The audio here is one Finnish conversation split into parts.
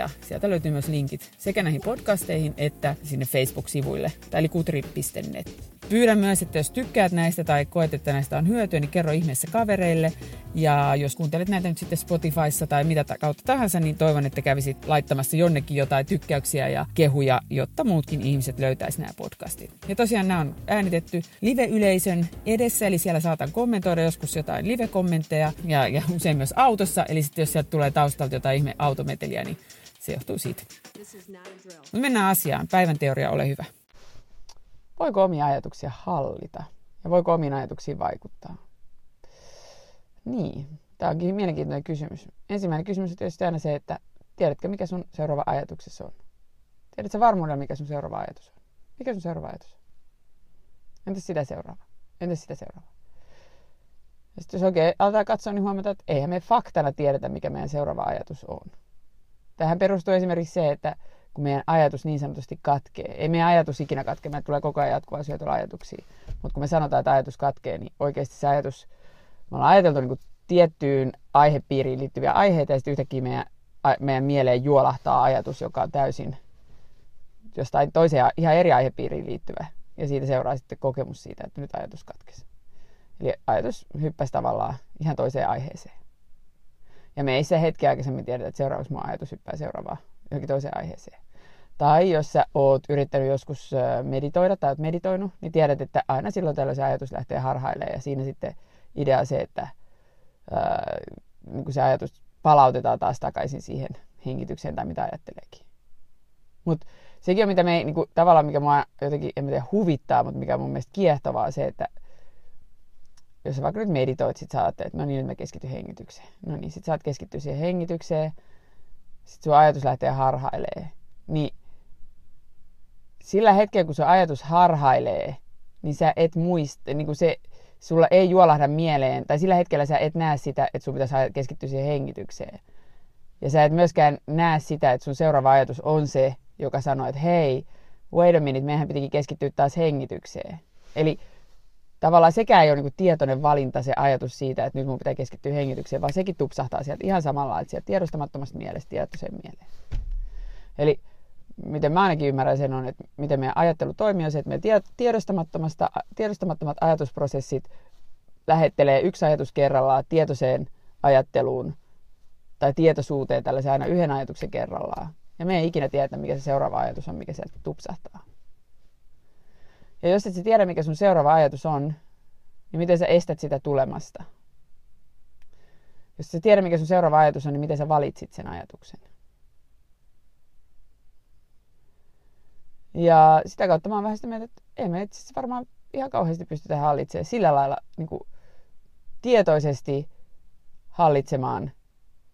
ja sieltä löytyy myös linkit sekä näihin podcasteihin että sinne Facebook-sivuille, eli kutri.net. Pyydän myös, että jos tykkäät näistä tai koet, että näistä on hyötyä, niin kerro ihmeessä kavereille. Ja jos kuuntelet näitä nyt sitten Spotifyssa tai mitä kautta tahansa, niin toivon, että kävisit laittamassa jonnekin jotain tykkäyksiä ja kehuja, jotta muutkin ihmiset löytäisi nämä podcastit. Ja tosiaan nämä on äänitetty live-yleisön edessä, eli siellä saatan kommentoida joskus jotain live-kommentteja ja, ja usein myös autossa. Eli sitten jos sieltä tulee taustalta jotain ihme autometeliä, niin se johtuu siitä. Mutta mennään asiaan. Päivän teoria, ole hyvä. Voiko omia ajatuksia hallita? Ja voiko omiin ajatuksiin vaikuttaa? Niin, tämä onkin mielenkiintoinen kysymys. Ensimmäinen kysymys on tietysti aina se, että tiedätkö mikä sun seuraava ajatuksessa on? Tiedätkö varmuudella mikä sun seuraava ajatus on? Mikä sun seuraava ajatus on? Entäs sitä seuraava? Entäs sitä seuraava? Ja sitten jos oikein aletaan katsoa, niin huomataan, että eihän me faktana tiedetä, mikä meidän seuraava ajatus on. Tähän perustuu esimerkiksi se, että kun meidän ajatus niin sanotusti katkee. Ei meidän ajatus ikinä katke, meidän tulee koko ajan jatkuvaa syötyä ajatuksia. Mutta kun me sanotaan, että ajatus katkee, niin oikeasti se ajatus, me ollaan ajateltu niin kuin tiettyyn aihepiiriin liittyviä aiheita, ja sitten yhtäkkiä meidän, meidän mieleen juolahtaa ajatus, joka on täysin jostain toiseen ihan eri aihepiiriin liittyvä. Ja siitä seuraa sitten kokemus siitä, että nyt ajatus katkesi. Eli ajatus hyppäsi tavallaan ihan toiseen aiheeseen. Ja me ei se hetki aikaisemmin tiedetä, että seuraavaksi mun ajatus hyppää seuraavaan johonkin toiseen aiheeseen. Tai jos sä oot yrittänyt joskus meditoida tai oot meditoinut, niin tiedät, että aina silloin tällöin se ajatus lähtee harhailemaan. Ja siinä sitten idea on se, että ää, niin kuin se ajatus palautetaan taas takaisin siihen hengitykseen tai mitä ajatteleekin. Mutta sekin on, mitä me, niin kuin, tavallaan mikä mua jotenkin, en tiedä, huvittaa, mutta mikä on mun mielestä kiehtovaa, se, että jos sä vaikka nyt meditoit, sit sä että no niin, nyt mä keskityn hengitykseen. No niin, sit sä oot keskittyä siihen hengitykseen, sit sun ajatus lähtee harhailee. Niin sillä hetkellä, kun se ajatus harhailee, niin sä et muista, niin kuin se, sulla ei juolahda mieleen, tai sillä hetkellä sä et näe sitä, että sun pitäisi keskittyä siihen hengitykseen. Ja sä et myöskään näe sitä, että sun seuraava ajatus on se, joka sanoo, että hei, wait a minute, meidän pitikin keskittyä taas hengitykseen. Eli tavallaan sekään ei ole niin tietoinen valinta se ajatus siitä, että nyt mun pitää keskittyä hengitykseen, vaan sekin tupsahtaa sieltä ihan samalla, että sieltä tiedostamattomasta mielestä tietoiseen mieleen. Eli miten mä ainakin ymmärrän sen on, että miten meidän ajattelu toimii, on se, että me tiedostamattomat ajatusprosessit lähettelee yksi ajatus kerrallaan tietoiseen ajatteluun tai tietoisuuteen tällaisen aina yhden ajatuksen kerrallaan. Ja me ei ikinä tiedä, mikä se seuraava ajatus on, mikä sieltä tupsahtaa. Ja jos et sä tiedä, mikä sun seuraava ajatus on, niin miten sä estät sitä tulemasta? Jos sä tiedä, mikä sun seuraava ajatus on, niin miten sä valitsit sen ajatuksen? Ja sitä kautta mä oon vähän sitä mieltä, että ei me itse varmaan ihan kauheasti pystytä hallitsemaan sillä lailla niin kuin tietoisesti hallitsemaan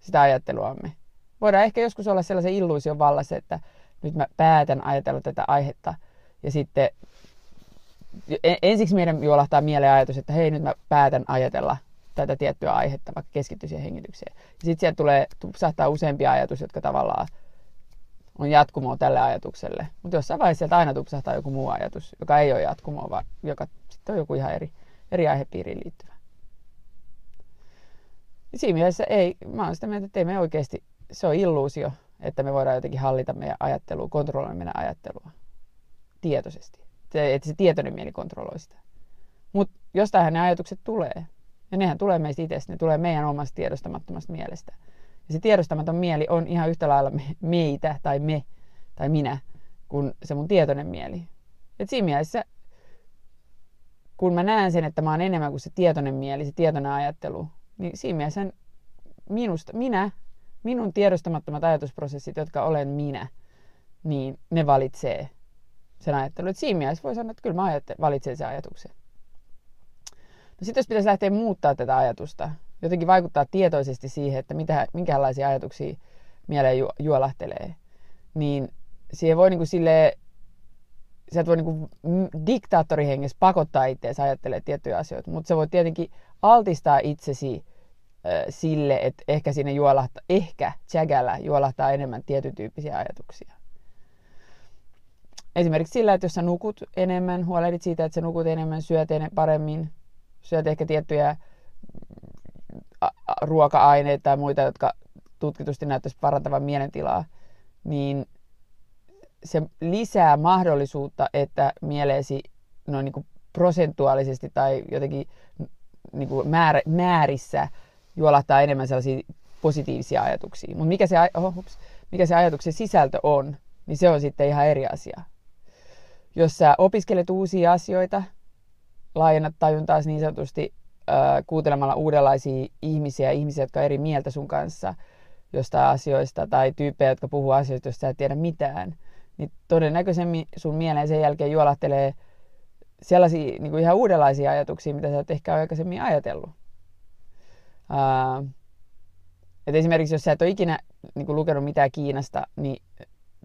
sitä ajatteluamme. Voidaan ehkä joskus olla sellaisen illuusion vallassa, että nyt mä päätän ajatella tätä aihetta ja sitten ensiksi meidän juolahtaa mieleen ajatus, että hei nyt mä päätän ajatella tätä tiettyä aihetta, vaikka keskittyy siihen hengitykseen. Sitten sieltä tulee, saattaa useampia ajatus, jotka tavallaan on jatkumoa tälle ajatukselle. Mutta jossain vaiheessa sieltä aina tupsahtaa joku muu ajatus, joka ei ole jatkumoa, vaan joka sitten on joku ihan eri, eri aihepiiriin liittyvä. Ja siinä mielessä ei, mä oon sitä mieltä, että ei me oikeasti, se on illuusio, että me voidaan jotenkin hallita meidän ajattelua, kontrolloida meidän ajattelua tietoisesti. Että se tietoinen mieli kontrolloi sitä. Mutta jostain ne ajatukset tulee. Ja nehän tulee meistä itsestä, ne tulee meidän omasta tiedostamattomasta mielestä. Ja se tiedostamaton mieli on ihan yhtä lailla meitä tai me tai minä kuin se mun tietoinen mieli. Et siinä mielessä, kun mä näen sen, että mä oon enemmän kuin se tietoinen mieli, se tietoinen ajattelu, niin siinä mielessä minusta, minä, minun tiedostamattomat ajatusprosessit, jotka olen minä, niin ne valitsee sen ajattelun. Et siinä mielessä voi sanoa, että kyllä mä valitsen sen ajatuksen. No sitten jos pitäisi lähteä muuttaa tätä ajatusta, jotenkin vaikuttaa tietoisesti siihen, että mitä, minkälaisia ajatuksia mieleen ju, juolahtelee, niin siihen voi niin kuin silleen, sieltä voi niin kuin diktaattorihengessä pakottaa itseäsi ajattelemaan tiettyjä asioita, mutta se voi tietenkin altistaa itsesi sille, että ehkä sinne juolahtaa, ehkä tsägällä juolahtaa enemmän tietyn tyyppisiä ajatuksia. Esimerkiksi sillä, että jos sä nukut enemmän, huolehdit siitä, että sä nukut enemmän, syöt enemmän paremmin, syöt ehkä tiettyjä ruoka-aineita tai muita, jotka tutkitusti näyttäisi parantavan mielentilaa, niin se lisää mahdollisuutta, että mieleesi no niin kuin prosentuaalisesti tai jotenkin niin kuin määr, määrissä juolahtaa enemmän sellaisia positiivisia ajatuksia. Mutta mikä, se, oh, mikä se ajatuksen sisältö on, niin se on sitten ihan eri asia. Jos sä opiskelet uusia asioita, laajennat tajuntaas niin sanotusti kuuntelemalla uudenlaisia ihmisiä, ihmisiä, jotka on eri mieltä sun kanssa jostain asioista, tai tyyppejä, jotka puhuu asioista, joista sä et tiedä mitään, niin todennäköisemmin sun mieleen sen jälkeen juolahtelee sellaisia niin kuin ihan uudenlaisia ajatuksia, mitä sä et ehkä aikaisemmin ajatellut. Uh, et esimerkiksi jos sä et ole ikinä niin kuin lukenut mitään Kiinasta, niin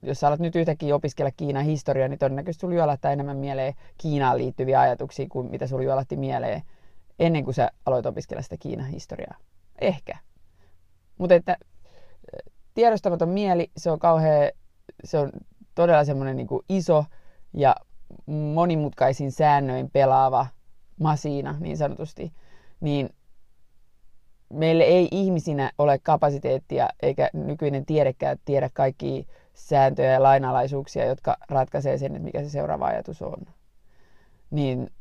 jos sä alat nyt yhtäkkiä opiskella Kiinan historiaa, niin todennäköisesti sulla juolahtaa enemmän mieleen Kiinaan liittyviä ajatuksia kuin mitä sulla juolahti mieleen ennen kuin sä aloit opiskella sitä Kiinan historiaa. Ehkä. Mutta että tiedostamaton mieli, se on kauhean, se on todella semmoinen niin iso ja monimutkaisin säännöin pelaava masiina niin sanotusti, niin meille ei ihmisinä ole kapasiteettia eikä nykyinen tiedekään tiedä kaikki sääntöjä ja lainalaisuuksia, jotka ratkaisee sen, että mikä se seuraava ajatus on. Niin,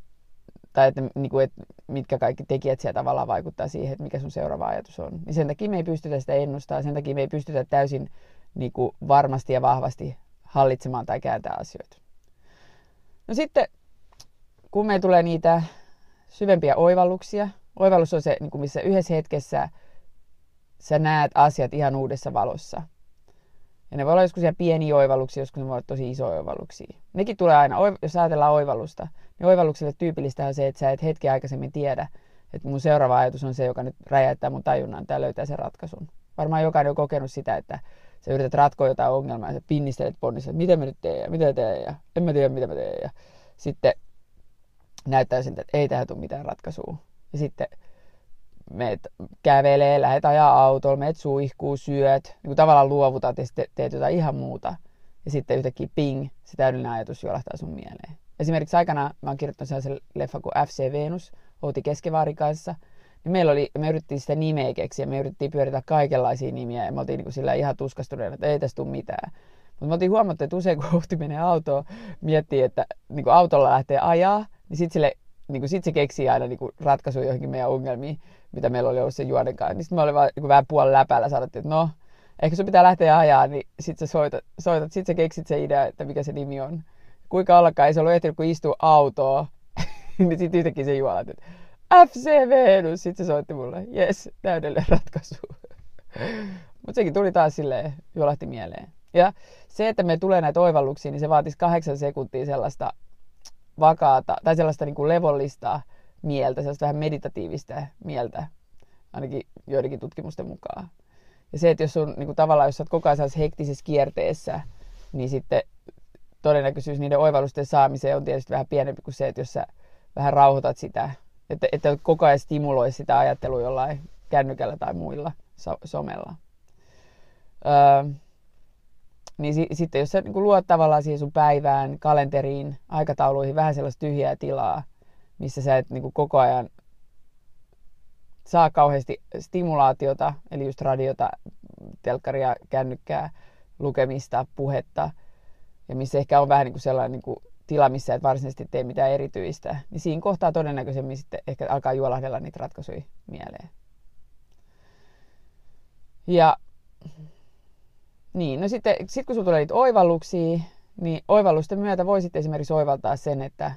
tai että, niin kuin, että mitkä kaikki tekijät siellä tavallaan vaikuttaa siihen, että mikä sun seuraava ajatus on. Niin sen takia me ei pystytä sitä ennustaa, sen takia me ei pystytä täysin niin kuin varmasti ja vahvasti hallitsemaan tai kääntää asioita. No sitten, kun me tulee niitä syvempiä oivalluksia, oivallus on se, niin kuin missä yhdessä hetkessä sä näet asiat ihan uudessa valossa. Ja ne voi olla joskus pieniä oivalluksia, joskus ne voi olla tosi isoja oivalluksia. Nekin tulee aina, jos ajatellaan oivallusta, niin oivallukselle tyypillistä on se, että sä et hetki aikaisemmin tiedä, että mun seuraava ajatus on se, joka nyt räjäyttää mun tajunnan tai löytää sen ratkaisun. Varmaan jokainen on kokenut sitä, että sä yrität ratkoa jotain ongelmaa ja sä pinnistelet ponnissa, että mitä mä nyt teen ja mitä teen ja en mä tiedä mitä mä teen. Ja sitten näyttää siltä, että ei tähän tule mitään ratkaisua. Ja sitten meet kävelee, lähet ajaa autolla, meet suihkuu, syöt, niin kuin tavallaan luovutat ja sitten teet jotain ihan muuta. Ja sitten yhtäkkiä ping, se täydellinen ajatus juolahtaa sun mieleen. Esimerkiksi aikana mä oon kirjoittanut sellaisen leffa kuin FC Venus, Outi Keskevaari kanssa. Niin meillä oli, me yritettiin sitä nimeä keksiä, me yritettiin pyöritä kaikenlaisia nimiä ja me oltiin niin sillä ihan tuskastuneena, että ei tästä tule mitään. Mutta me oltiin huomattu, että usein kun Outi menee autoon, miettii, että niin kuin autolla lähtee ajaa, niin sitten niin kuin sit se keksii aina niin kuin ratkaisuja johonkin meidän ongelmiin, mitä meillä oli ollut sen juonen kanssa. Niin sitten me olin vaan niin vähän puolen läpällä sanottiin, että no, ehkä sun pitää lähteä ajaa, niin sitten sä soitat, soitat sitten sä keksit se idea, että mikä se nimi on. Kuinka ollakaan, ei se ollut ehtinyt, kun istuu autoa, niin sitten yhtäkkiä se juolat, että FC Venus, sitten se soitti mulle, jes, täydellinen ratkaisu. Mutta sekin tuli taas silleen, juolahti mieleen. Ja se, että me tulee näitä oivalluksia, niin se vaatisi kahdeksan sekuntia sellaista vakaata tai sellaista niin kuin levollista mieltä, sellaista vähän meditatiivista mieltä, ainakin joidenkin tutkimusten mukaan. Ja se, että jos on niin kuin tavallaan, jos olet koko ajan hektisessä kierteessä, niin sitten todennäköisyys niiden oivallusten saamiseen on tietysti vähän pienempi kuin se, että jos sä vähän rauhoitat sitä, että, että koko ajan stimuloi sitä ajattelua jollain kännykällä tai muilla so- somella. Öö, niin si- sitten jos sä niin luot tavallaan siihen sun päivään, kalenteriin, aikatauluihin vähän sellaista tyhjää tilaa, missä sä et niin kuin koko ajan saa kauheasti stimulaatiota, eli just radiota, telkkaria, kännykkää, lukemista, puhetta, ja missä ehkä on vähän niin kuin sellainen niin kuin tila, missä et varsinaisesti tee mitään erityistä, niin siinä kohtaa todennäköisemmin sitten ehkä alkaa juolahdella niitä ratkaisuja mieleen. Ja niin, no sitten sit kun sulla tulee niitä oivalluksia, niin oivallusten myötä voisit esimerkiksi oivaltaa sen, että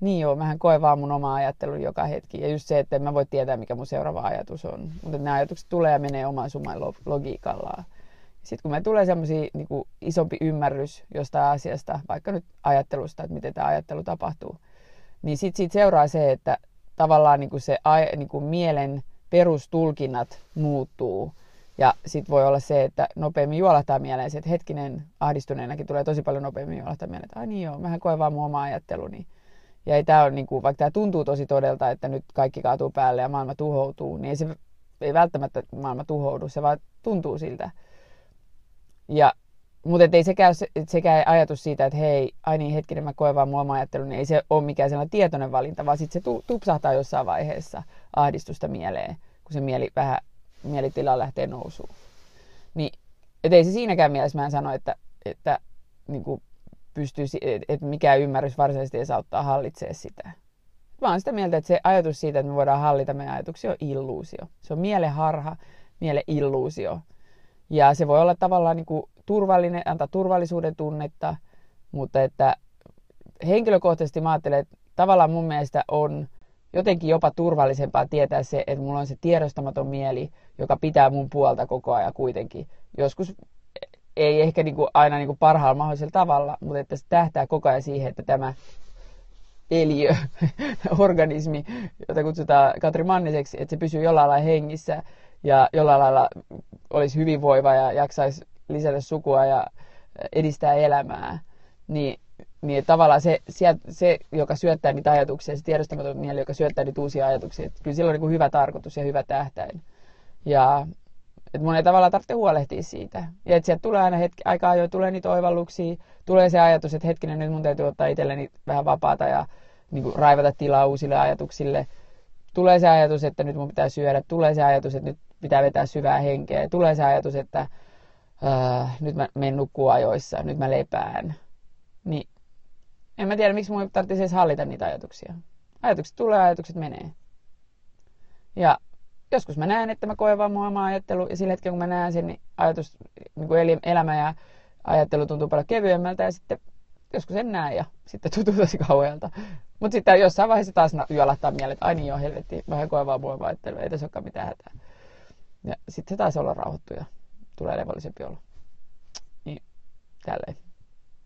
niin joo, mähän koen vaan mun oma ajattelun joka hetki. Ja just se, että mä voi tietää, mikä mun seuraava ajatus on. Mutta nämä ajatukset tulee ja menee oman summan logiikallaan. Sitten kun me tulee semmoisia niin isompi ymmärrys jostain asiasta, vaikka nyt ajattelusta, että miten tämä ajattelu tapahtuu, niin sitten siitä seuraa se, että tavallaan niin kuin se niin kuin mielen perustulkinnat muuttuu. Ja sitten voi olla se, että nopeammin juolahtaa mieleen se, että hetkinen ahdistuneenakin tulee tosi paljon nopeammin juolahtaa mieleen, että ai niin joo, mähän koen vaan mun oma ajatteluni. Ja ei tää ole, niin kuin, vaikka tämä tuntuu tosi todelta, että nyt kaikki kaatuu päälle ja maailma tuhoutuu, niin ei se ei välttämättä maailma tuhoudu, se vaan tuntuu siltä. Ja, mutta ei sekään, sekään ajatus siitä, että hei, ai niin hetkinen mä koen vaan mun oma ajattelun, niin ei se ole mikään sellainen tietoinen valinta, vaan sitten se tupsahtaa jossain vaiheessa ahdistusta mieleen, kun se mieli vähän, mielitila lähtee nousuun. Niin, et ei se siinäkään mielessä mä en sano, että, että niin kuin pystyisi, että mikään ymmärrys varsinaisesti ei saa ottaa hallitsee sitä. Oon sitä mieltä, että se ajatus siitä, että me voidaan hallita meidän ajatuksia, on illuusio. Se on mieleharha, miele illuusio. Ja se voi olla tavallaan niin kuin turvallinen, antaa turvallisuuden tunnetta, mutta että henkilökohtaisesti mä ajattelen, että tavallaan mun mielestä on jotenkin jopa turvallisempaa tietää se, että mulla on se tiedostamaton mieli, joka pitää mun puolta koko ajan kuitenkin. Joskus ei ehkä niin kuin aina niin kuin parhaalla mahdollisella tavalla, mutta että se tähtää koko ajan siihen, että tämä eliö, organismi, jota kutsutaan Katri Manniseksi, että se pysyy jollain lailla hengissä ja jollain lailla olisi hyvinvoiva ja jaksaisi lisätä sukua ja edistää elämää, niin, niin tavallaan se, se, joka syöttää niitä ajatuksia, se tiedostamaton mieli, joka syöttää niitä uusia ajatuksia, että kyllä sillä on niin hyvä tarkoitus ja hyvä tähtäin. Ja että mun ei tavallaan tarvitse huolehtia siitä. Ja että sieltä tulee aina hetki, aika ajoin tulee niitä oivalluksia, tulee se ajatus, että hetkinen, nyt mun täytyy ottaa itselleni vähän vapaata ja niin kuin, raivata tilaa uusille ajatuksille. Tulee se ajatus, että nyt mun pitää syödä, tulee se ajatus, että nyt pitää vetää syvää henkeä, tulee se ajatus, että äh, nyt mä menen nukkua ajoissa, nyt mä lepään. Niin en mä tiedä, miksi mun tarvitsisi edes hallita niitä ajatuksia. Ajatukset tulee, ajatukset menee. Ja joskus mä näen, että mä koen vaan mun oma ajattelu, ja sillä hetkellä kun mä näen sen, niin ajatus, niin kuin elämä ja ajattelu tuntuu paljon kevyemmältä, ja sitten joskus en näe, ja sitten tuntuu tosi kauhealta. Mutta sitten jossain vaiheessa taas juolahtaa mieleen, että ai niin joo, helvetti, mä koen vaan mun ajattelu, ei tässä olekaan mitään hätää. Ja sitten se taas olla rauhoittu ja tulee levollisempi olla. Niin, tälleen.